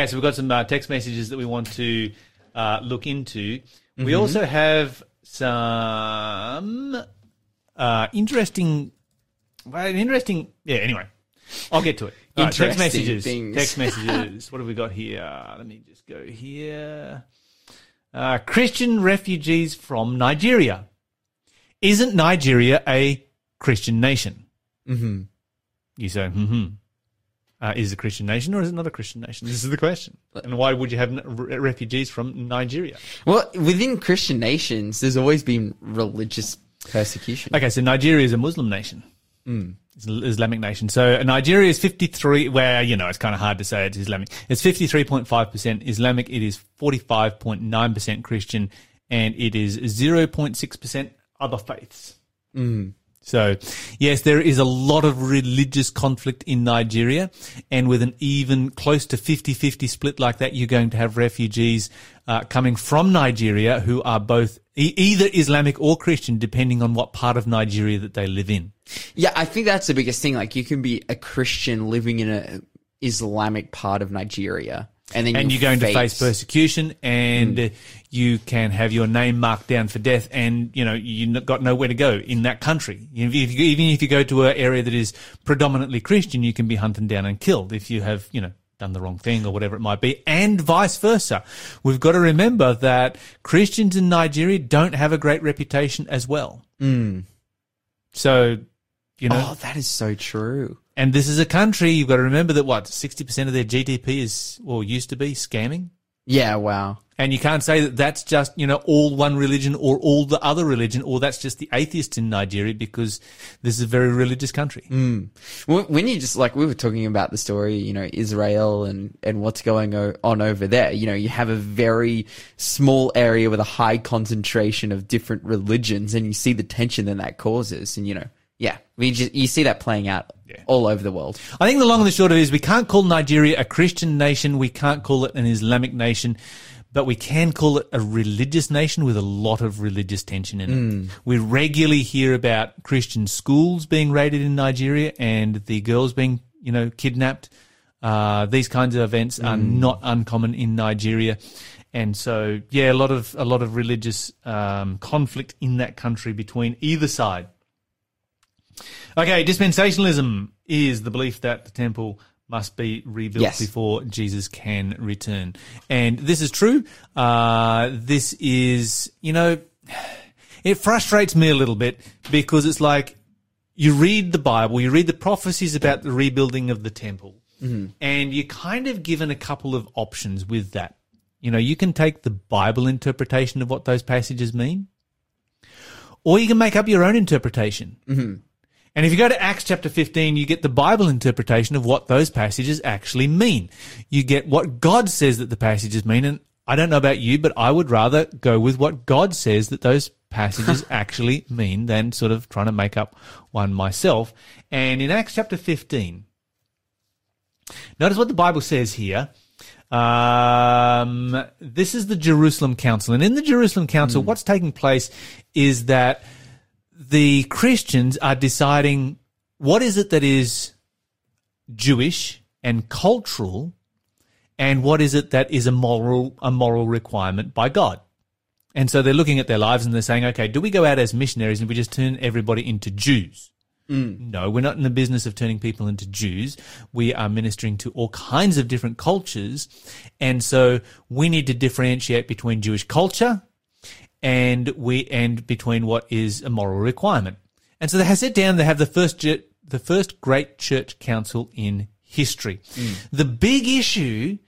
Okay, so we've got some uh, text messages that we want to uh, look into. We also have some uh, interesting, well, interesting. Yeah. Anyway, I'll get to it. Right, text messages. things. Text messages. what have we got here? Let me just go here. Uh, Christian refugees from Nigeria. Isn't Nigeria a Christian nation? Mm-hmm. You say, hmm. Uh, is it a Christian nation or is it not a Christian nation? This is the question. And why would you have re- refugees from Nigeria? Well, within Christian nations, there's always been religious persecution. Okay, so Nigeria is a Muslim nation. Hmm. It's an Islamic nation. So uh, Nigeria is 53, where, you know, it's kind of hard to say it's Islamic. It's 53.5% Islamic. It is 45.9% Christian and it is 0.6% other faiths. Hmm. So, yes, there is a lot of religious conflict in Nigeria, and with an even close to 50-50 split like that, you're going to have refugees uh, coming from Nigeria who are both e- either Islamic or Christian, depending on what part of Nigeria that they live in. Yeah, I think that's the biggest thing. Like, you can be a Christian living in a Islamic part of Nigeria, and then And you you're going to face persecution, and uh, you can have your name marked down for death, and you know you got nowhere to go in that country. If you, even if you go to an area that is predominantly Christian, you can be hunted down and killed if you have you know done the wrong thing or whatever it might be, and vice versa. We've got to remember that Christians in Nigeria don't have a great reputation as well. So, you know, Oh, that is so true. and this is a country you've got to remember that what sixty percent of their GDP is or used to be scamming. Yeah, wow. And you can't say that that's just, you know, all one religion or all the other religion, or that's just the atheists in Nigeria because this is a very religious country. Hmm. When when you just like we were talking about the story, you know, Israel and and what's going on over there. You know, you have a very small area with a high concentration of different religions, and you see the tension that that causes. And you know, yeah, we just you see that playing out all over the world. I think the long and the short of it is we can't call Nigeria a Christian nation. We can't call it an Islamic nation. But we can call it a religious nation with a lot of religious tension in it. We regularly hear about Christian schools being raided in Nigeria and the girls being, you know, kidnapped. Uh, these kinds of events are not uncommon in Nigeria. And so, yeah, a lot of, a lot of religious, um, conflict in that country between either side. Okay, dispensationalism is the belief that the temple must be rebuilt Yes. before Jesus can return. And this is true. Uh, this is, you know, it frustrates me a little bit because it's like you read the Bible, you read the prophecies about the rebuilding of the temple, and you're kind of given a couple of options with that. You know, you can take the Bible interpretation of what those passages mean, or you can make up your own interpretation. And if you go to Acts chapter 15, you get the Bible interpretation of what those passages actually mean. You get what God says that the passages mean. And I don't know about you, but I would rather go with what God says that those passages actually mean than sort of trying to make up one myself. And in Acts chapter 15, notice what the Bible says here. Um, this is the Jerusalem Council. And in the Jerusalem Council, what's taking place is that the Christians are deciding what is it that is Jewish and cultural and what is it that is a moral a moral requirement by God. And so they're looking at their lives and they're saying, okay, do we go out as missionaries and we just turn everybody into Jews? Mm. No, we're not in the business of turning people into Jews. We are ministering to all kinds of different cultures. And so we need to differentiate between Jewish culture and we and between what is a moral requirement. And so they have sit down. They have the first the first great church council in history. Mm. The big issue,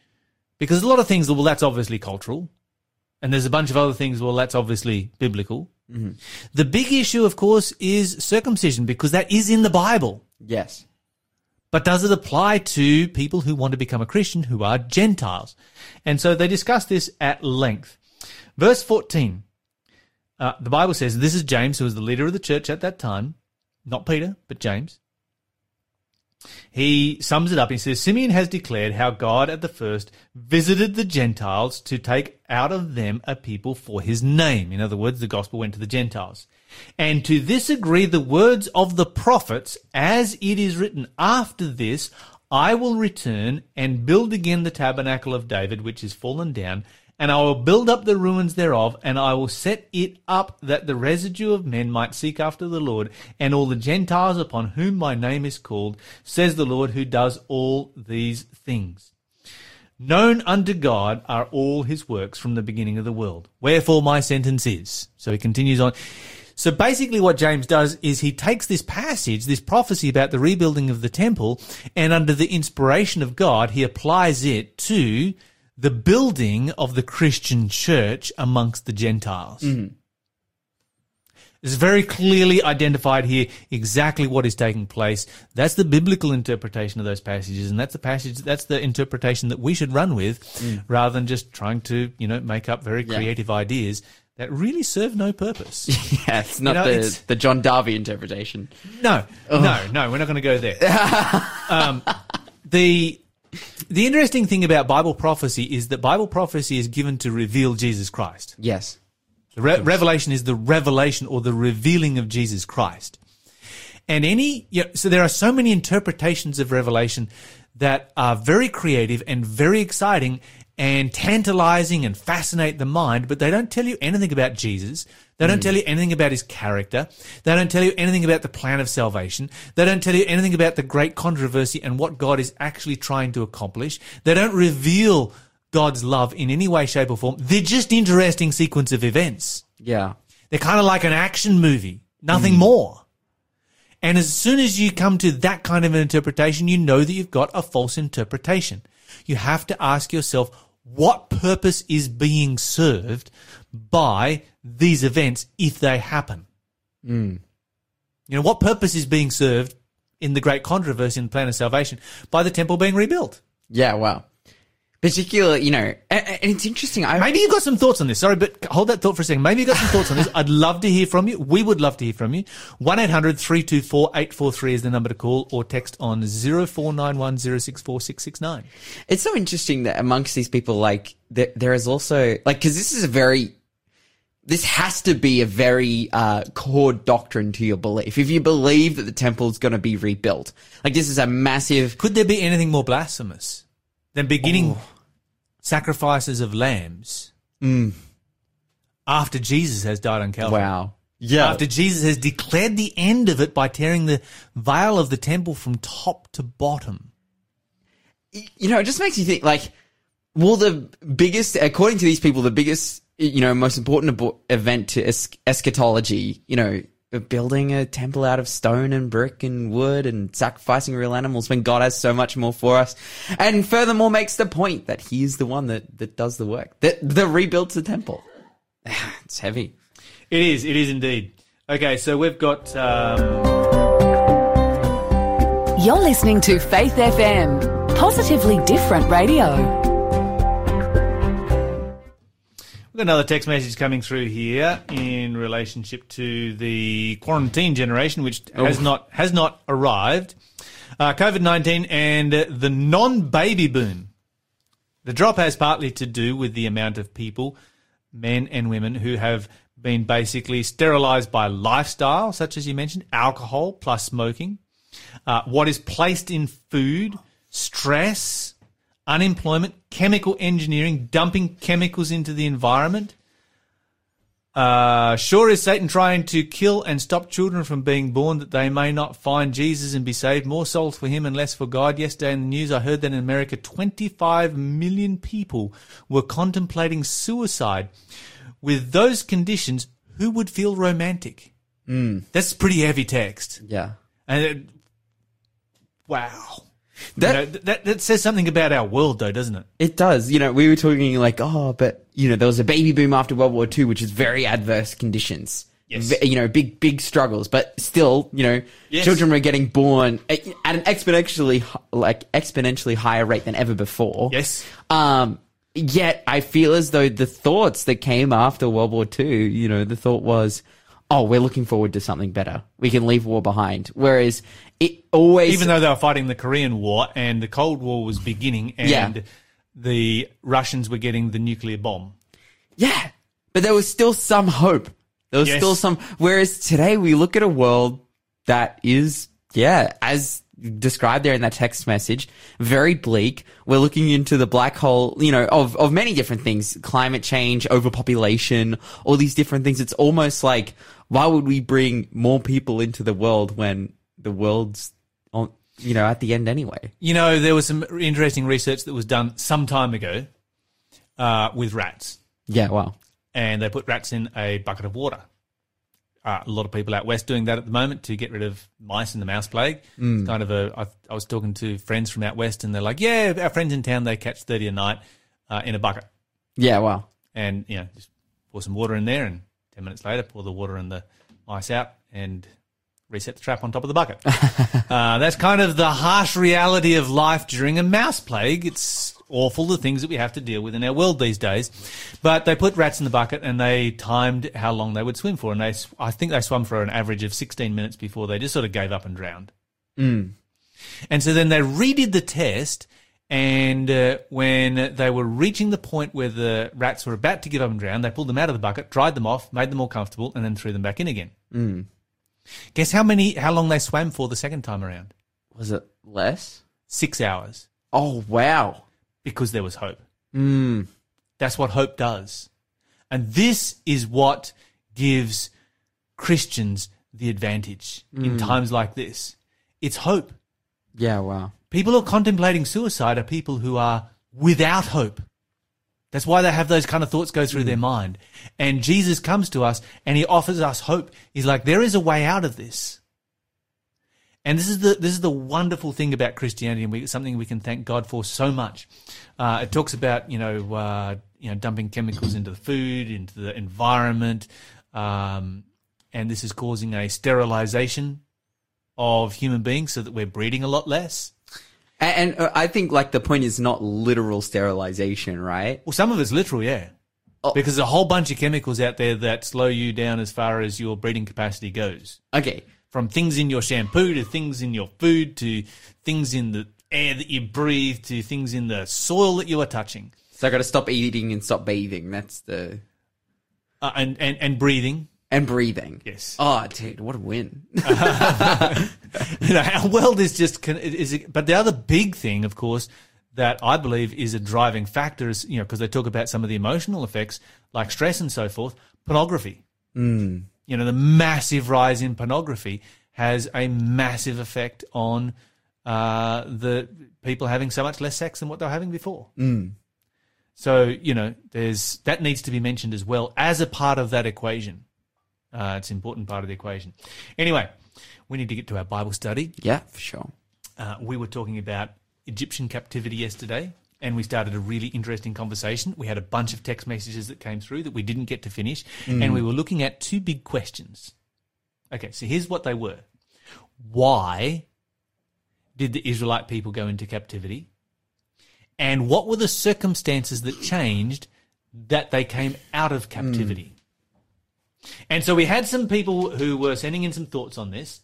because a lot of things, well, that's obviously cultural, and there's a bunch of other things, well, that's obviously biblical. Mm-hmm. The big issue, of course, is circumcision because that is in the Bible. Yes. But does it apply to people who want to become a Christian who are Gentiles? And so they discuss this at length. Verse 14, uh, the Bible says, this is James, who was the leader of the church at that time, not Peter, but James. He sums it up. He says, Simeon has declared how God at the first visited the Gentiles to take out of them a people for his name. In other words, the gospel went to the Gentiles. And to this agree the words of the prophets, as it is written, after this, I will return and build again the tabernacle of David, which is fallen down, and I will build up the ruins thereof, and I will set it up that the residue of men might seek after the Lord, and all the Gentiles upon whom my name is called, says the Lord who does all these things. Known unto God are all his works from the beginning of the world. Wherefore my sentence is. So he continues on. So basically what James does is he takes this passage, this prophecy about the rebuilding of the temple, and under the inspiration of God, he applies it to the building of the Christian church amongst the Gentiles. It's very clearly identified here exactly what is taking place. That's the biblical interpretation of those passages, and that's the passage. That's the interpretation that we should run with, rather than just trying to, you know, make up very Yeah. creative ideas that really serve no purpose. Yeah, it's not know, the it's- the John Darby interpretation. No, no, no, we're not going to go there. um, the the interesting thing about Bible prophecy is that Bible prophecy is given to reveal Jesus Christ. Yes. The re- revelation is the revelation or the revealing of Jesus Christ. And any, you know, so there are so many interpretations of Revelation that are very creative and very exciting and tantalizing and fascinate the mind, but they don't tell you anything about Jesus. They don't hmm. tell you anything about his character. They don't tell you anything about the plan of salvation. They don't tell you anything about the great controversy and what God is actually trying to accomplish. They don't reveal God's love in any way, shape, or form. They're just interesting sequence of events. Yeah. They're kind of like an action movie, nothing hmm. more. And as soon as you come to that kind of an interpretation, you know that you've got a false interpretation. You have to ask yourself, what purpose is being served by these events if they happen? Mm. You know, what purpose is being served in the great controversy in the plan of salvation by the temple being rebuilt? Yeah. Wow. Particularly, you know, and, and it's interesting. I Maybe you've got some thoughts on this. Sorry, but hold that thought for a second. Maybe you've got some thoughts on this. I'd love to hear from you. We would love to hear from you. 1-800-324-843 is the number to call or text on 0491064669. it's so interesting that amongst these people, like there, there is also like because this is a very this has to be a very uh, core doctrine to your belief. If you believe that the temple is going to be rebuilt, like this is a massive. Could there be anything more blasphemous than beginning sacrifices of lambs mm. after Jesus has died on Calvary? Wow. Yeah. After Jesus has declared the end of it by tearing the veil of the temple from top to bottom. you know, it just makes you think like, well, the biggest, according to these people, the biggest, you know, most important event to es- eschatology, you know, building a temple out of stone and brick and wood and sacrificing real animals when God has so much more for us. And furthermore makes the point that he is the one that, that does the work, that, that rebuilds the temple. it's heavy. It is. It is indeed. Okay, so we've got. Um, You're listening to Faith FM, positively different radio. Another text message coming through here in relationship to the quarantine generation, which has not has not arrived. Uh, COVID nineteen and uh, the non-baby boom. The drop has partly to do with the amount of people, men and women, who have been basically sterilized by lifestyle, such as you mentioned, alcohol plus smoking, uh, what is placed in food, stress, unemployment, chemical engineering, dumping chemicals into the environment. Uh, sure is Satan trying to kill and stop children from being born that they may not find Jesus and be saved. More souls for him and less for God. Yesterday in the news, I heard that in America, 25 million people were contemplating suicide. With those conditions, who would feel romantic? Mm. That's pretty heavy text. Yeah. And it, wow. That- You know, that, that says something about our world, though, doesn't it? It does. You know, we were talking like, oh, but you know, there was a baby boom after World War II, which is very adverse conditions. Yes. You know, big, big struggles, but still, you know, Yes. children were getting born at an exponentially, like exponentially higher rate than ever before. Yes. Um, yet I feel as though the thoughts that came after World War II, you know, the thought was, oh, we're looking forward to something better. We can leave war behind. Whereas it always, Even though they were fighting the Korean War and the Cold War was beginning and Yeah. the Russians were getting the nuclear bomb. Yeah. But there was still some hope. There was Yes. still some. Whereas today we look at a world that is, yeah, as described there in that text message, very bleak. We're looking into the black hole, you know, of, of many different things, climate change, overpopulation, all these different things. It's almost like, why would we bring more people into the world when the world's on, you know, at the end anyway? You know, there was some interesting research that was done some time ago uh, with rats, Yeah, wow. and they put rats in a bucket of water. Uh, a lot of people out west doing that at the moment to get rid of mice and the mouse plague. It's kind of a. I, I was talking to friends from out west, and they're like, "Yeah, our friends in town they catch thirty a night uh, in a bucket, Yeah, wow. and you know, just pour some water in there, and ten minutes later, pour the water and the mice out, and reset the trap on top of the bucket. uh, that's kind of the harsh reality of life during a mouse plague. It's awful the things that we have to deal with in our world these days. But they put rats in the bucket and they timed how long they would swim for, and they, I think they swam for an average of 16 minutes before they just sort of gave up and drowned. And so then they redid the test. And uh, when they were reaching the point where the rats were about to give up and drown, they pulled them out of the bucket, dried them off, made them all comfortable, and then threw them back in again. Guess how many, how long they swam for the second time around? Was it less? Six hours, Oh, wow. because there was hope. Mm. That's what hope does. And this is what gives Christians the advantage in times like this. It's hope. Yeah, wow. People who are contemplating suicide are people who are without hope. That's why they have those kind of thoughts go through their mind. And Jesus comes to us and he offers us hope. He's like, there is a way out of this. And this is the this is the wonderful thing about Christianity, and we, something we can thank God for so much. Uh, it talks about you know uh, you know dumping chemicals into the food, into the environment, um, and this is causing a sterilization of human beings, so that we're breeding a lot less. And, and uh, I think like the point is not literal sterilization, right? Well, some of it's literal, yeah. Oh. Because there's a whole bunch of chemicals out there that slow you down as far as your breeding capacity goes. Okay. From things in your shampoo to things in your food to things in the air that you breathe to things in the soil that you are touching. So I got to stop eating and stop bathing. That's the Uh, and, and, and breathing. And breathing. Yes. Oh, dude, what a win! you know, our world is just is. But the other big thing, of course, that I believe is a driving factor is you know because they talk about some of the emotional effects like stress and so forth. Pornography. Mm. You know, the massive rise in pornography has a massive effect on uh, the people having so much less sex than what they were having before. Mm. So you know, there's that needs to be mentioned as well as a part of that equation. Uh, it's an important part of the equation. Anyway, we need to get to our Bible study. yeah, for sure. Uh, we were talking about Egyptian captivity yesterday, and we started a really interesting conversation. We had a bunch of text messages that came through that we didn't get to finish, and we were looking at two big questions. Okay, so here's what they were Why did the Israelite people go into captivity? And what were the circumstances that changed that they came out of captivity? And so we had some people who were sending in some thoughts on this.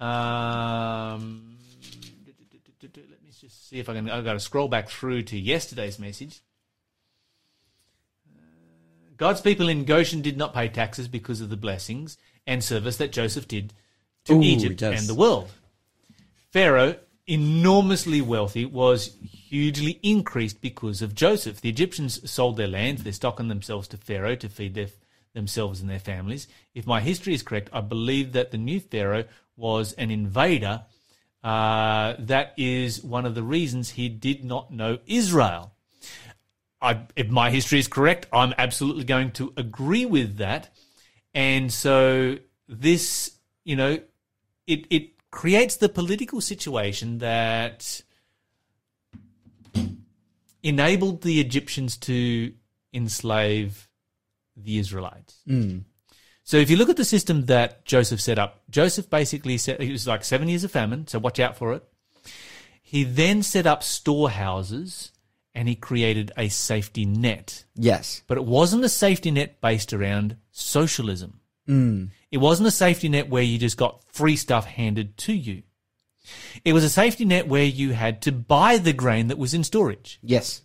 Um, let me just see if I can. I've got to scroll back through to yesterday's message. Uh, God's people in Goshen did not pay taxes because of the blessings and service that Joseph did to Ooh, Egypt and the world. Pharaoh, enormously wealthy, was hugely increased because of Joseph. The Egyptians sold their lands, their stock, and themselves to Pharaoh to feed their, themselves and their families. If my history is correct, I believe that the new Pharaoh was an invader. Uh, that is one of the reasons he did not know Israel. I, if my history is correct, I'm absolutely going to agree with that. And so this, you know, it, it creates the political situation that enabled the Egyptians to enslave the Israelites. Mm. So if you look at the system that Joseph set up, Joseph basically said it was like seven years of famine, so watch out for it. He then set up storehouses and he created a safety net. Yes. But it wasn't a safety net based around socialism. Mm. It wasn't a safety net where you just got free stuff handed to you. It was a safety net where you had to buy the grain that was in storage. Yes.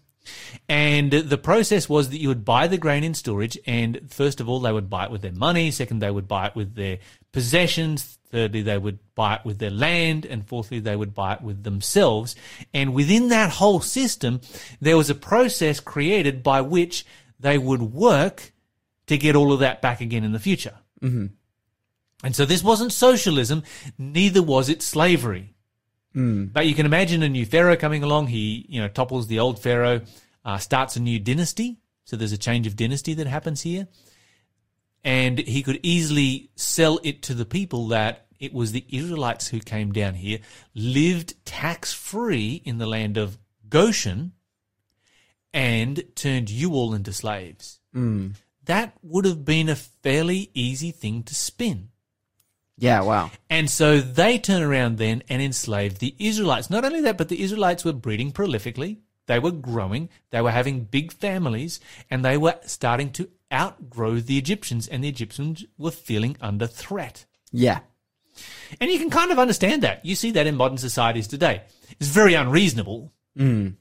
And the process was that you would buy the grain in storage, and first of all, they would buy it with their money. Second, they would buy it with their possessions. Thirdly, they would buy it with their land. And fourthly, they would buy it with themselves. And within that whole system, there was a process created by which they would work to get all of that back again in the future. Mm-hmm. And so this wasn't socialism, neither was it slavery. But you can imagine a new pharaoh coming along. He, you know, topples the old pharaoh, uh, starts a new dynasty. So there's a change of dynasty that happens here. And he could easily sell it to the people that it was the Israelites who came down here, lived tax free in the land of Goshen, and turned you all into slaves. That would have been a fairly easy thing to spin. Yeah, wow. And so they turn around then and enslave the Israelites. Not only that, but the Israelites were breeding prolifically. They were growing. They were having big families and they were starting to outgrow the Egyptians and the Egyptians were feeling under threat. Yeah. And you can kind of understand that. You see that in modern societies today. It's very unreasonable. Mm.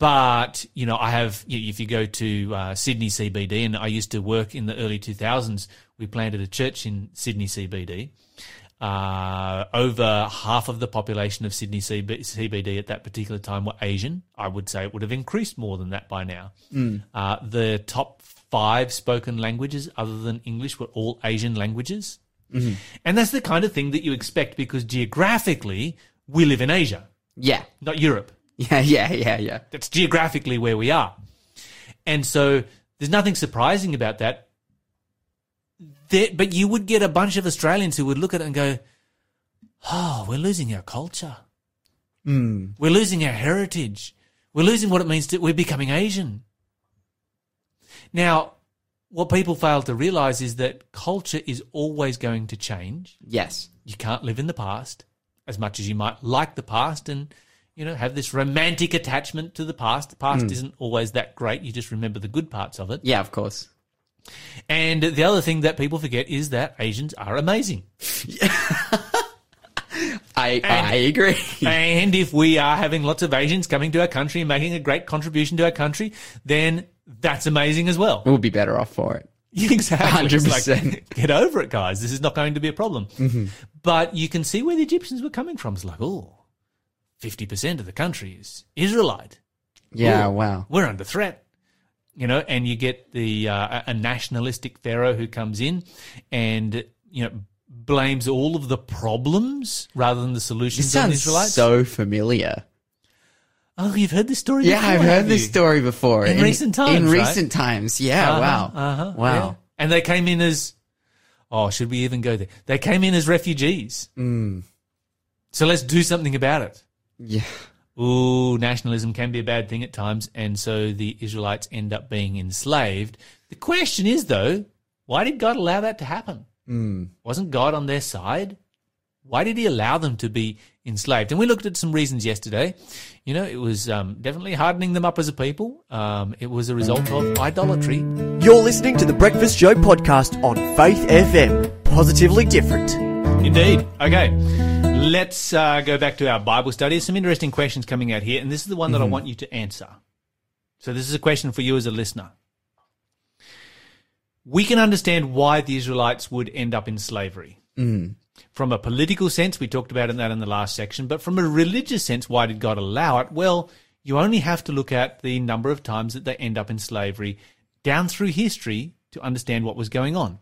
But, you know, I have, if you go to uh, Sydney CBD, and I used to work in the early 2000s, we planted a church in Sydney CBD. Uh, over half of the population of Sydney CB- CBD at that particular time were Asian. I would say it would have increased more than that by now. Uh, the top five spoken languages, other than English, were all Asian languages. And that's the kind of thing that you expect because geographically, we live in Asia, Yeah. not Europe. Yeah, yeah, yeah, yeah. That's geographically where we are. And so there's nothing surprising about that. There, but you would get a bunch of Australians who would look at it and go, Oh, we're losing our culture. Hmm. We're losing our heritage. We're losing what it means to, we're becoming Asian. Now, what people fail to realize is that culture is always going to change. Yes. You can't live in the past as much as you might like the past and, you know, have this romantic attachment to the past. The past hmm. isn't always that great. You just remember the good parts of it. Yeah, of course. And the other thing that people forget is that Asians are amazing. I I agree. and if we are having lots of Asians coming to our country and making a great contribution to our country, then that's amazing as well. we'll be better off for it. Exactly. 100%. like, get over it, guys. This is not going to be a problem. Mm-hmm. But you can see where the Egyptians were coming from. It's like, oh, 50% of the country is Israelite. Yeah, Ooh, wow. We're under threat. You know, and you get the uh, a nationalistic pharaoh who comes in and you know blames all of the problems rather than the This solutions on sounds Israelites. so familiar. oh, you've heard this story? Yeah, before, I've heard this story before. In recent times, In right? recent times, yeah. Uh-huh, wow. uh-huh, wow. yeah. And they came in as, oh, should we even go there? They came in as refugees. Mm. So let's do something about it. Yeah. Ooh, nationalism can be a bad thing at times, and so the Israelites end up being enslaved. The question is, though, why did God allow that to happen? Wasn't God on their side? Why did He allow them to be enslaved? And we looked at some reasons yesterday. You know, it was um, definitely hardening them up as a people. Um, it was a result of idolatry. You're listening to the Breakfast Show podcast on Faith FM. Positively different. Indeed. Okay. Let's uh, go back to our Bible study. Some interesting questions coming out here, and this is the one that I want you to answer. So, this is a question for you as a listener. We can understand why the Israelites would end up in slavery. From a political sense, we talked about that in the last section, but from a religious sense, why did God allow it? Well, you only have to look at the number of times that they end up in slavery down through history to understand what was going on.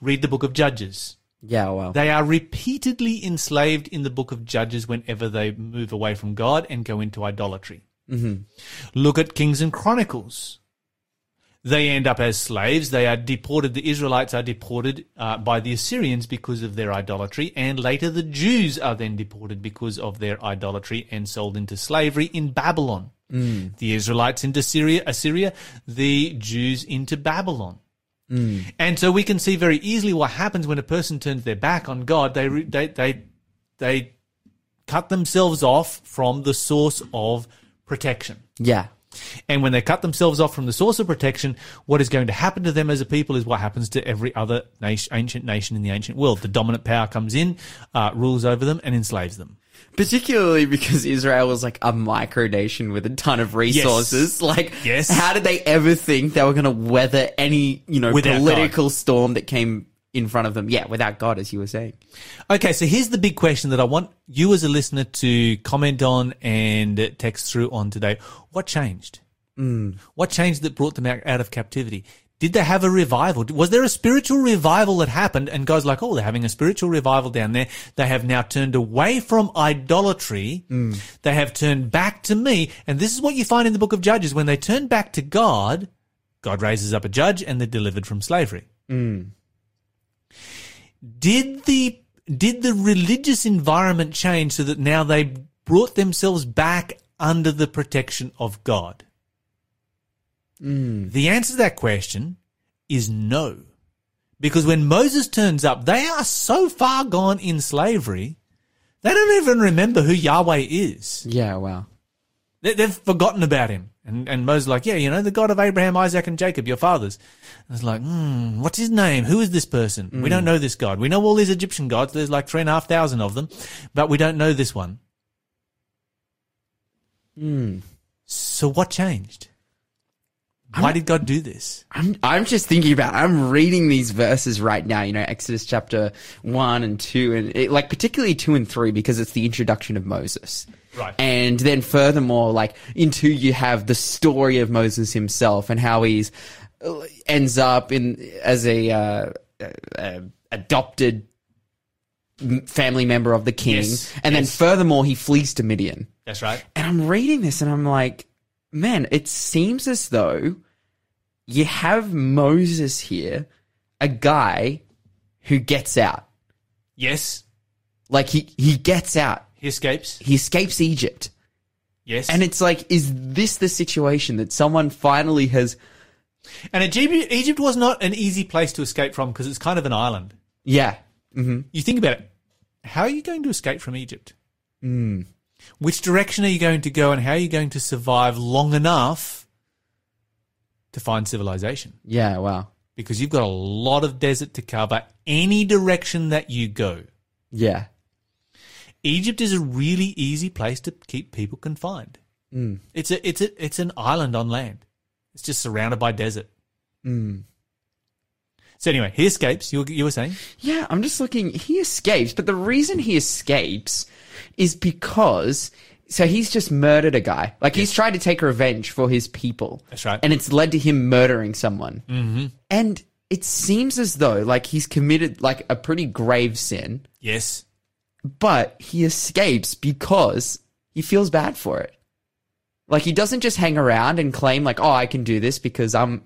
Read the book of Judges. Yeah, wow. They are repeatedly enslaved in the book of Judges whenever they move away from God and go into idolatry. Mm-hmm. Look at Kings and Chronicles. They end up as slaves. They are deported. The Israelites are deported uh, by the Assyrians because of their idolatry, and later the Jews are then deported because of their idolatry and sold into slavery in Babylon. The Israelites into Syria, Assyria, the Jews into Babylon. And so we can see very easily what happens when a person turns their back on God. They they they they cut themselves off from the source of protection. Yeah. And when they cut themselves off from the source of protection, what is going to happen to them as a people is what happens to every other nation, ancient nation in the ancient world. The dominant power comes in, uh, rules over them, and enslaves them. Particularly because Israel was like a micronation with a ton of resources. Like, Yes. how did they ever think they were going to weather any, you know, Without political storm that came in front of them? Yeah, without God, as you were saying. Okay, so here's the big question that I want you as a listener to comment on and text through on today. What changed? Hmm. What changed that brought them out, out of captivity? Did they have a revival? Was there a spiritual revival that happened? And God's like, oh, they're having a spiritual revival down there. They have now turned away from idolatry. Mm. They have turned back to me. And this is what you find in the book of Judges. When they turn back to God, God raises up a judge and they're delivered from slavery. Mm. Did the did the religious environment change so that now they brought themselves back under the protection of God? Mm. The answer to that question is no. Because when Moses turns up, they are so far gone in slavery, they don't even remember who Yahweh is. Yeah, wow. They, they've forgotten about him. And, and Moses is like, yeah, you know, the God of Abraham, Isaac, and Jacob, your fathers. And it's like, hmm, what's his name? Who is this person? We don't mm. know this God. We know all these Egyptian gods. There's like three and a half thousand of them, but we don't know this one. Mm. So what changed? Why did God do this? I'm I'm just thinking about I'm reading these verses right now, you know, Exodus chapter 1 and 2 and it, like particularly 2 and 3 because it's the introduction of Moses. Right. And then furthermore like in 2 you have the story of Moses himself and how he's uh, ends up in as a uh, uh, adopted family member of the king Yes, and then furthermore he flees to Midian. That's right. And I'm reading this and I'm like, man, it seems as though you have Moses here, a guy who gets out. Yes. Like he, he gets out. He escapes. He escapes Egypt. Yes. And it's like, is this the situation that someone finally has, and Egypt, Egypt was not an easy place to escape from because it's kind of an island. yeah, You think about it. How are you going to escape from Egypt? Hmm. Which direction are you going to go and how are you going to survive long enough to find civilization? yeah, wow. Because you've got a lot of desert to cover any direction that you go. Yeah. Egypt is a really easy place to keep people confined. Hmm. It's a it's a it's an island on land. It's just surrounded by desert. Hmm. So anyway, he escapes. You were, you were saying Yeah, I'm just looking. He escapes, but the reason he escapes is because so he's just murdered a guy. Like he's tried to take revenge for his people. That's right. And it's led to him murdering someone. Mm-hmm. And it seems as though like he's committed like a pretty grave sin, yes, but he escapes because he feels bad for it. Like he doesn't just hang around and claim like, "Oh, I can do this because I'm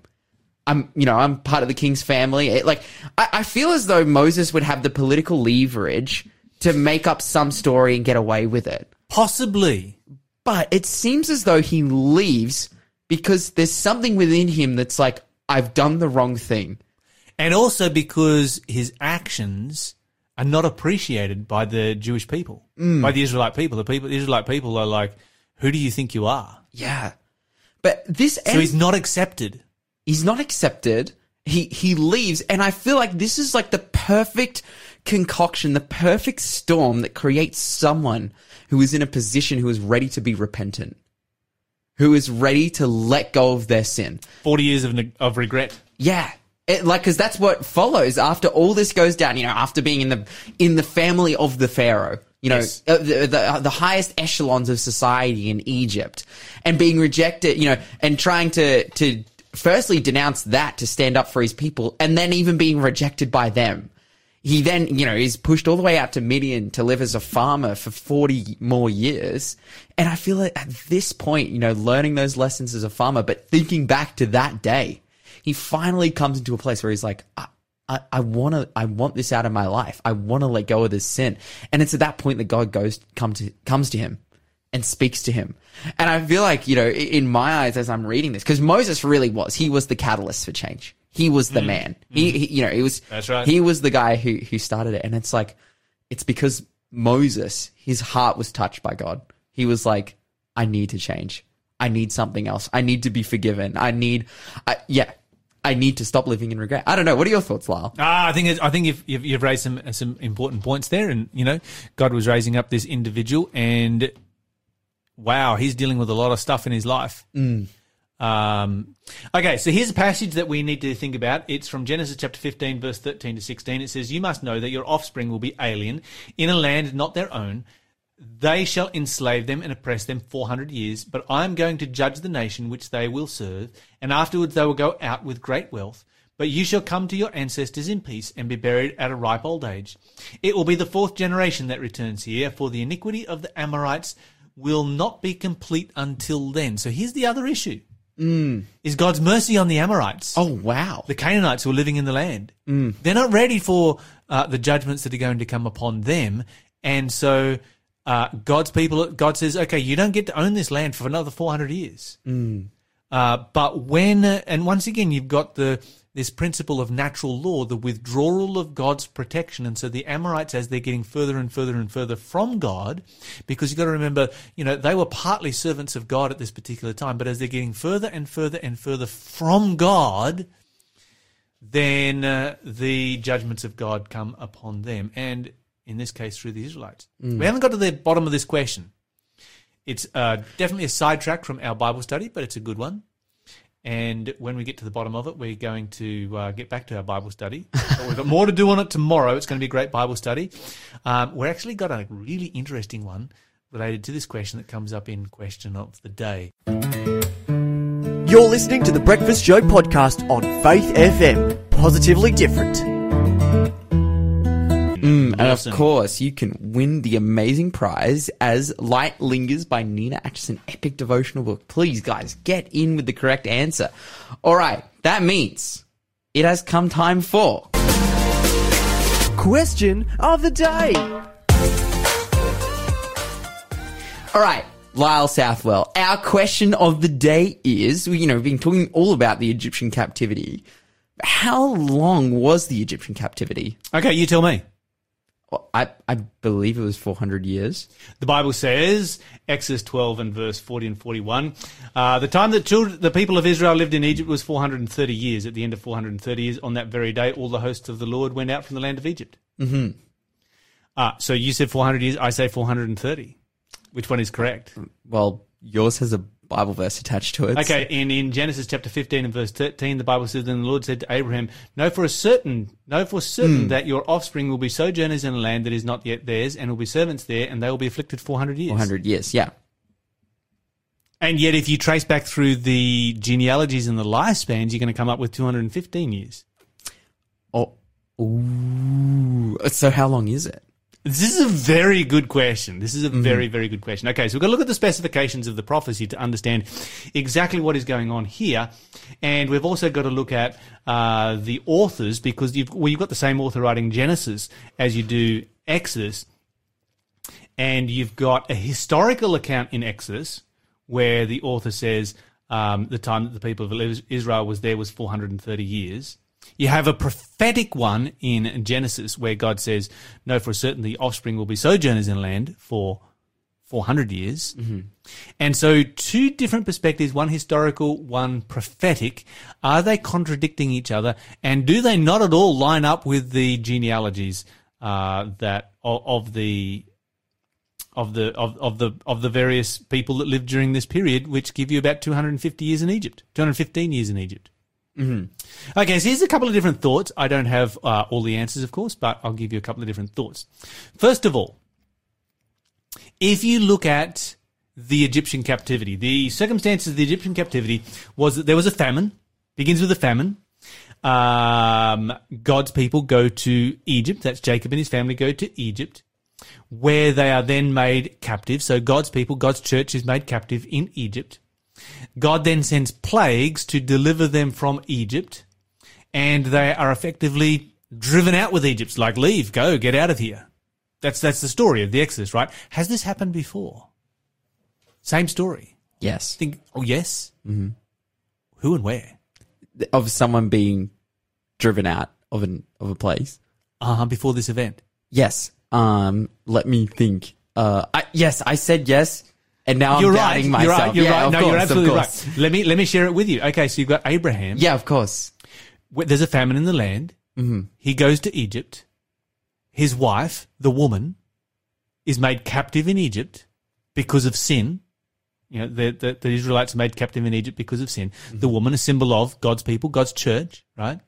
I'm, you know, I'm part of the king's family. It, like, I, I feel as though Moses would have the political leverage to make up some story and get away with it. possibly. But it seems as though he leaves because there's something within him that's like, I've done the wrong thing. And also because his actions are not appreciated by the Jewish people, Mm. by the Israelite people. The people, the Israelite people are like, "Who do you think you are?" Yeah. But this So he's not accepted. he's not accepted. He he leaves, and I feel like this is like the perfect concoction, the perfect storm that creates someone who is in a position who is ready to be repentant, who is ready to let go of their sin. Forty years of of regret. Yeah. It, like, cause that's what follows after all this goes down, you know, after being in the, in the family of the Pharaoh, you know, Yes. uh, the, the, the highest echelons of society in Egypt and being rejected, you know, and trying to, to firstly denounce that to stand up for his people and then even being rejected by them. He then, you know, is pushed all the way out to Midian to live as a farmer for 40 more years. And I feel at this point, you know, learning those lessons as a farmer, but thinking back to that day, he finally comes into a place where he's like, I, I, I want to, I want this out of my life. I want to let go of this sin. And it's at that point that God goes, come to, comes to him and speaks to him. And I feel like, you know, in my eyes as I'm reading this, because Moses really was, he was the catalyst for change. He was the hmm. man. He, hmm. he, you know, he was, That's right. he was the guy who, who started it. And it's like, it's because Moses, his heart was touched by God. He was like, I need to change. I need something else. I need to be forgiven. I need, I, yeah, I need to stop living in regret. I don't know. What are your thoughts, Lyle? Ah, I think it's, I think you've, you've, you've raised some some important points there, and you know, God was raising up this individual, and wow, he's dealing with a lot of stuff in his life. Mm. Um, okay, so here's a passage that we need to think about. It's from Genesis chapter 15, verse 13 to 16. It says, You must know that your offspring will be alien in a land not their own. They shall enslave them and oppress them 400 years, but I am going to judge the nation which they will serve, and afterwards they will go out with great wealth. But you shall come to your ancestors in peace and be buried at a ripe old age. It will be the fourth generation that returns here, for the iniquity of the Amorites will not be complete until then. So here's the other issue. Is God's mercy on the Amorites Oh, wow. the Canaanites who are living in the land. They're not ready for uh, the judgments that are going to come upon them, and so uh, God's people, God says, "Okay, you don't get to own this land for another four hundred years." Uh, but when, and once again, you've got the this principle of natural law, the withdrawal of God's protection, and so the Amorites, as they're getting further and further and further from God, because you've got to remember, you know, they were partly servants of God at this particular time, but as they're getting further and further and further from God, then uh, the judgments of God come upon them, and in this case, through the Israelites. We haven't got to the bottom of this question. It's uh, definitely a sidetrack from our Bible study, but it's a good one. And when we get to the bottom of it, we're going to uh, get back to our Bible study. But we've got more to do on it tomorrow. It's going to be a great Bible study. Um, we're actually got a really interesting one related to this question that comes up in question of the day. You're listening to the Breakfast Show podcast on Faith FM. Positively different. Mm, and of course, you can win the amazing prize as Light Lingers by Nina Atchison epic devotional book. Please, guys, get in with the correct answer. All right, that means it has come time for. Question of the day. All right, Lyle Southwell. Our question of the day is, you know, we've been talking all about the Egyptian captivity. How long was the Egyptian captivity? Okay, you tell me. Well, I, I believe it was 400 years. The Bible says, Exodus 12 and verse 40 and 41, uh, the time that children, the people of Israel lived in Egypt was 430 years. At the end of 430 years, on that very day, all the hosts of the Lord went out from the land of Egypt. Mm-hmm. Uh, so you said 400 years, I say 430. Which one is correct? Well, yours has a Bible verse attached to it. Okay, in, in Genesis chapter 15 and verse 13, the Bible says, Then the Lord said to Abraham, Know for a certain, know for certain hmm. that your offspring will be sojourners in a land that is not yet theirs, and will be servants there, and they will be afflicted 400 years. 400 years, yeah. And yet, if you trace back through the genealogies and the lifespans, you're going to come up with 215 years. Oh, ooh. So how long is it? This is a very good question. This is a very, very good question. Okay, so we've got to look at the specifications of the prophecy to understand exactly what is going on here. And we've also got to look at uh, the authors because you've, well, you've got the same author writing Genesis as you do Exodus. And you've got a historical account in Exodus where the author says um, the time that the people of Israel was there was 430 years. You have a prophetic one in Genesis where God says, No, for certain the offspring will be sojourners in land for 400 years. And so, two different perspectives one historical, one prophetic. Are they contradicting each other? And do they not at all line up with the genealogies uh, that of, of the of the of, of the of the various people that lived during this period, which give you about 250 years in Egypt, 215 years in Egypt. Okay, so here's a couple of different thoughts. I don't have uh, all the answers, of course, but I'll give you a couple of different thoughts. First of all, if you look at the Egyptian captivity, the circumstances of the Egyptian captivity was that there was a famine, begins with a famine. Um, God's people go to Egypt. That's Jacob and his family go to Egypt, where they are then made captive. So God's people, God's church is made captive in Egypt. God then sends plagues to deliver them from Egypt, and they are effectively driven out with Egypt. Like, leave, go, get out of here. That's that's the story of the Exodus, right? Has this happened before? Same story. Yes. Think, oh yes. Mm-hmm. Who and where? Of someone being driven out of an of a place. Uh before this event. Yes. Um, let me think. Uh, I, yes, I said yes, and now you're I'm right. doubting You're right. You're yeah, right. No, course, you're absolutely right. Let me let me share it with you. Okay, so you've got Abraham. Yeah, of course. there's a famine in the land. Mm-hmm. He goes to Egypt. His wife, the woman, is made captive in Egypt because of sin. You know, the, the, the Israelites are made captive in Egypt because of sin. Mm-hmm. The woman, a symbol of God's people, God's church, right?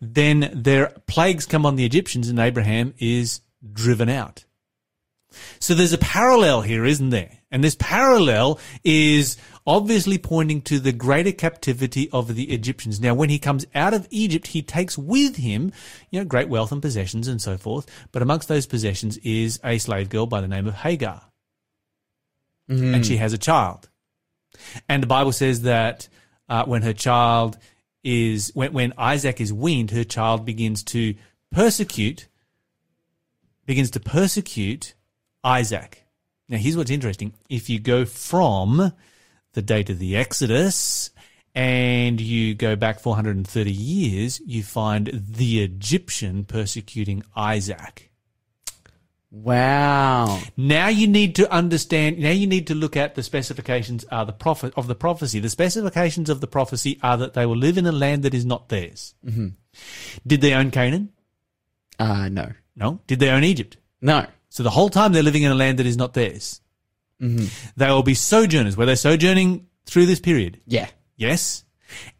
Then their plagues come on the Egyptians and Abraham is driven out. So there's a parallel here, isn't there? And this parallel is obviously pointing to the greater captivity of the Egyptians. Now, when he comes out of Egypt, he takes with him, you know, great wealth and possessions and so forth. But amongst those possessions is a slave girl by the name of Hagar. And she has a child. And the Bible says that uh, when her child is, when, when Isaac is weaned, her child begins to persecute, begins to persecute Isaac. Now, here's what's interesting. If you go from the date of the Exodus and you go back 430 years, you find the Egyptian persecuting Isaac. Wow. Now you need to understand. Now you need to look at the specifications are the prophet of the prophecy. The specifications of the prophecy are that they will live in a land that is not theirs. Mm-hmm. Did they own Canaan? Uh, no. No. Did they own Egypt? No. So the whole time they're living in a land that is not theirs. Mm-hmm. They will be sojourners. Were they sojourning through this period? Yeah. Yes.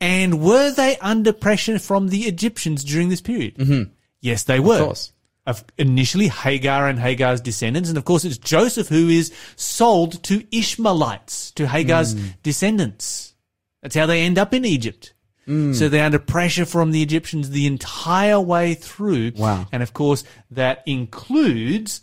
And were they under pressure from the Egyptians during this period? Mm-hmm. Yes, they were. Of course. Of initially Hagar and Hagar's descendants, and of course it's Joseph who is sold to Ishmaelites, to Hagar's mm. descendants. That's how they end up in Egypt. Mm. So they're under pressure from the Egyptians the entire way through. Wow. And of course that includes